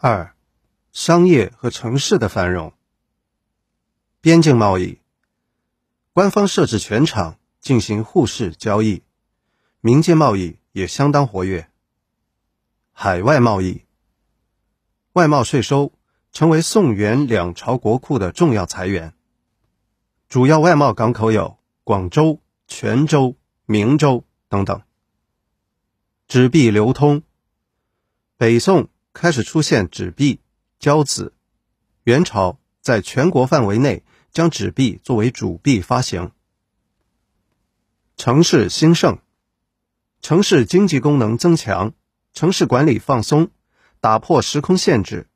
二、商业和城市的繁荣。边境贸易，官方设置全场进行互市交易，民间贸易也相当活跃。海外贸易，外贸税收成为宋元两朝国库的重要财源。主要外贸港口有广州、泉州、明州等等。纸币流通，北宋。开始出现纸币、交子。元朝在全国范围内将纸币作为主币发行。城市兴盛，城市经济功能增强，城市管理放松，打破时空限制。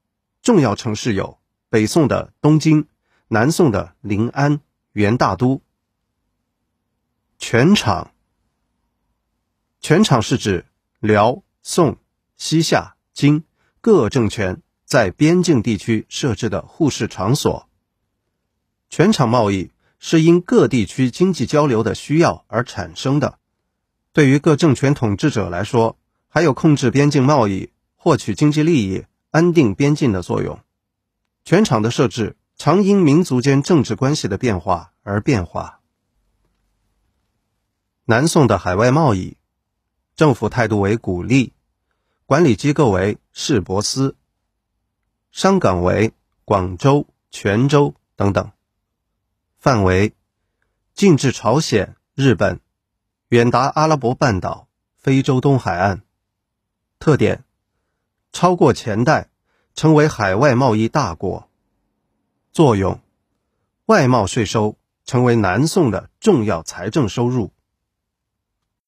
重要城市有北宋的东京、南宋的临安、元大都。全场，全场是指辽、宋、西夏、金。各政权在边境地区设置的互市场所。全场贸易是因各地区经济交流的需要而产生的，对于各政权统治者来说，还有控制边境贸易、获取经济利益、安定边境的作用。全场的设置常因民族间政治关系的变化而变化。南宋的海外贸易，政府态度为鼓励。管理机构为市舶司，商港为广州、泉州等等。范围近至朝鲜、日本，远达阿拉伯半岛、非洲东海岸。特点超过前代，成为海外贸易大国。作用外贸税收成为南宋的重要财政收入。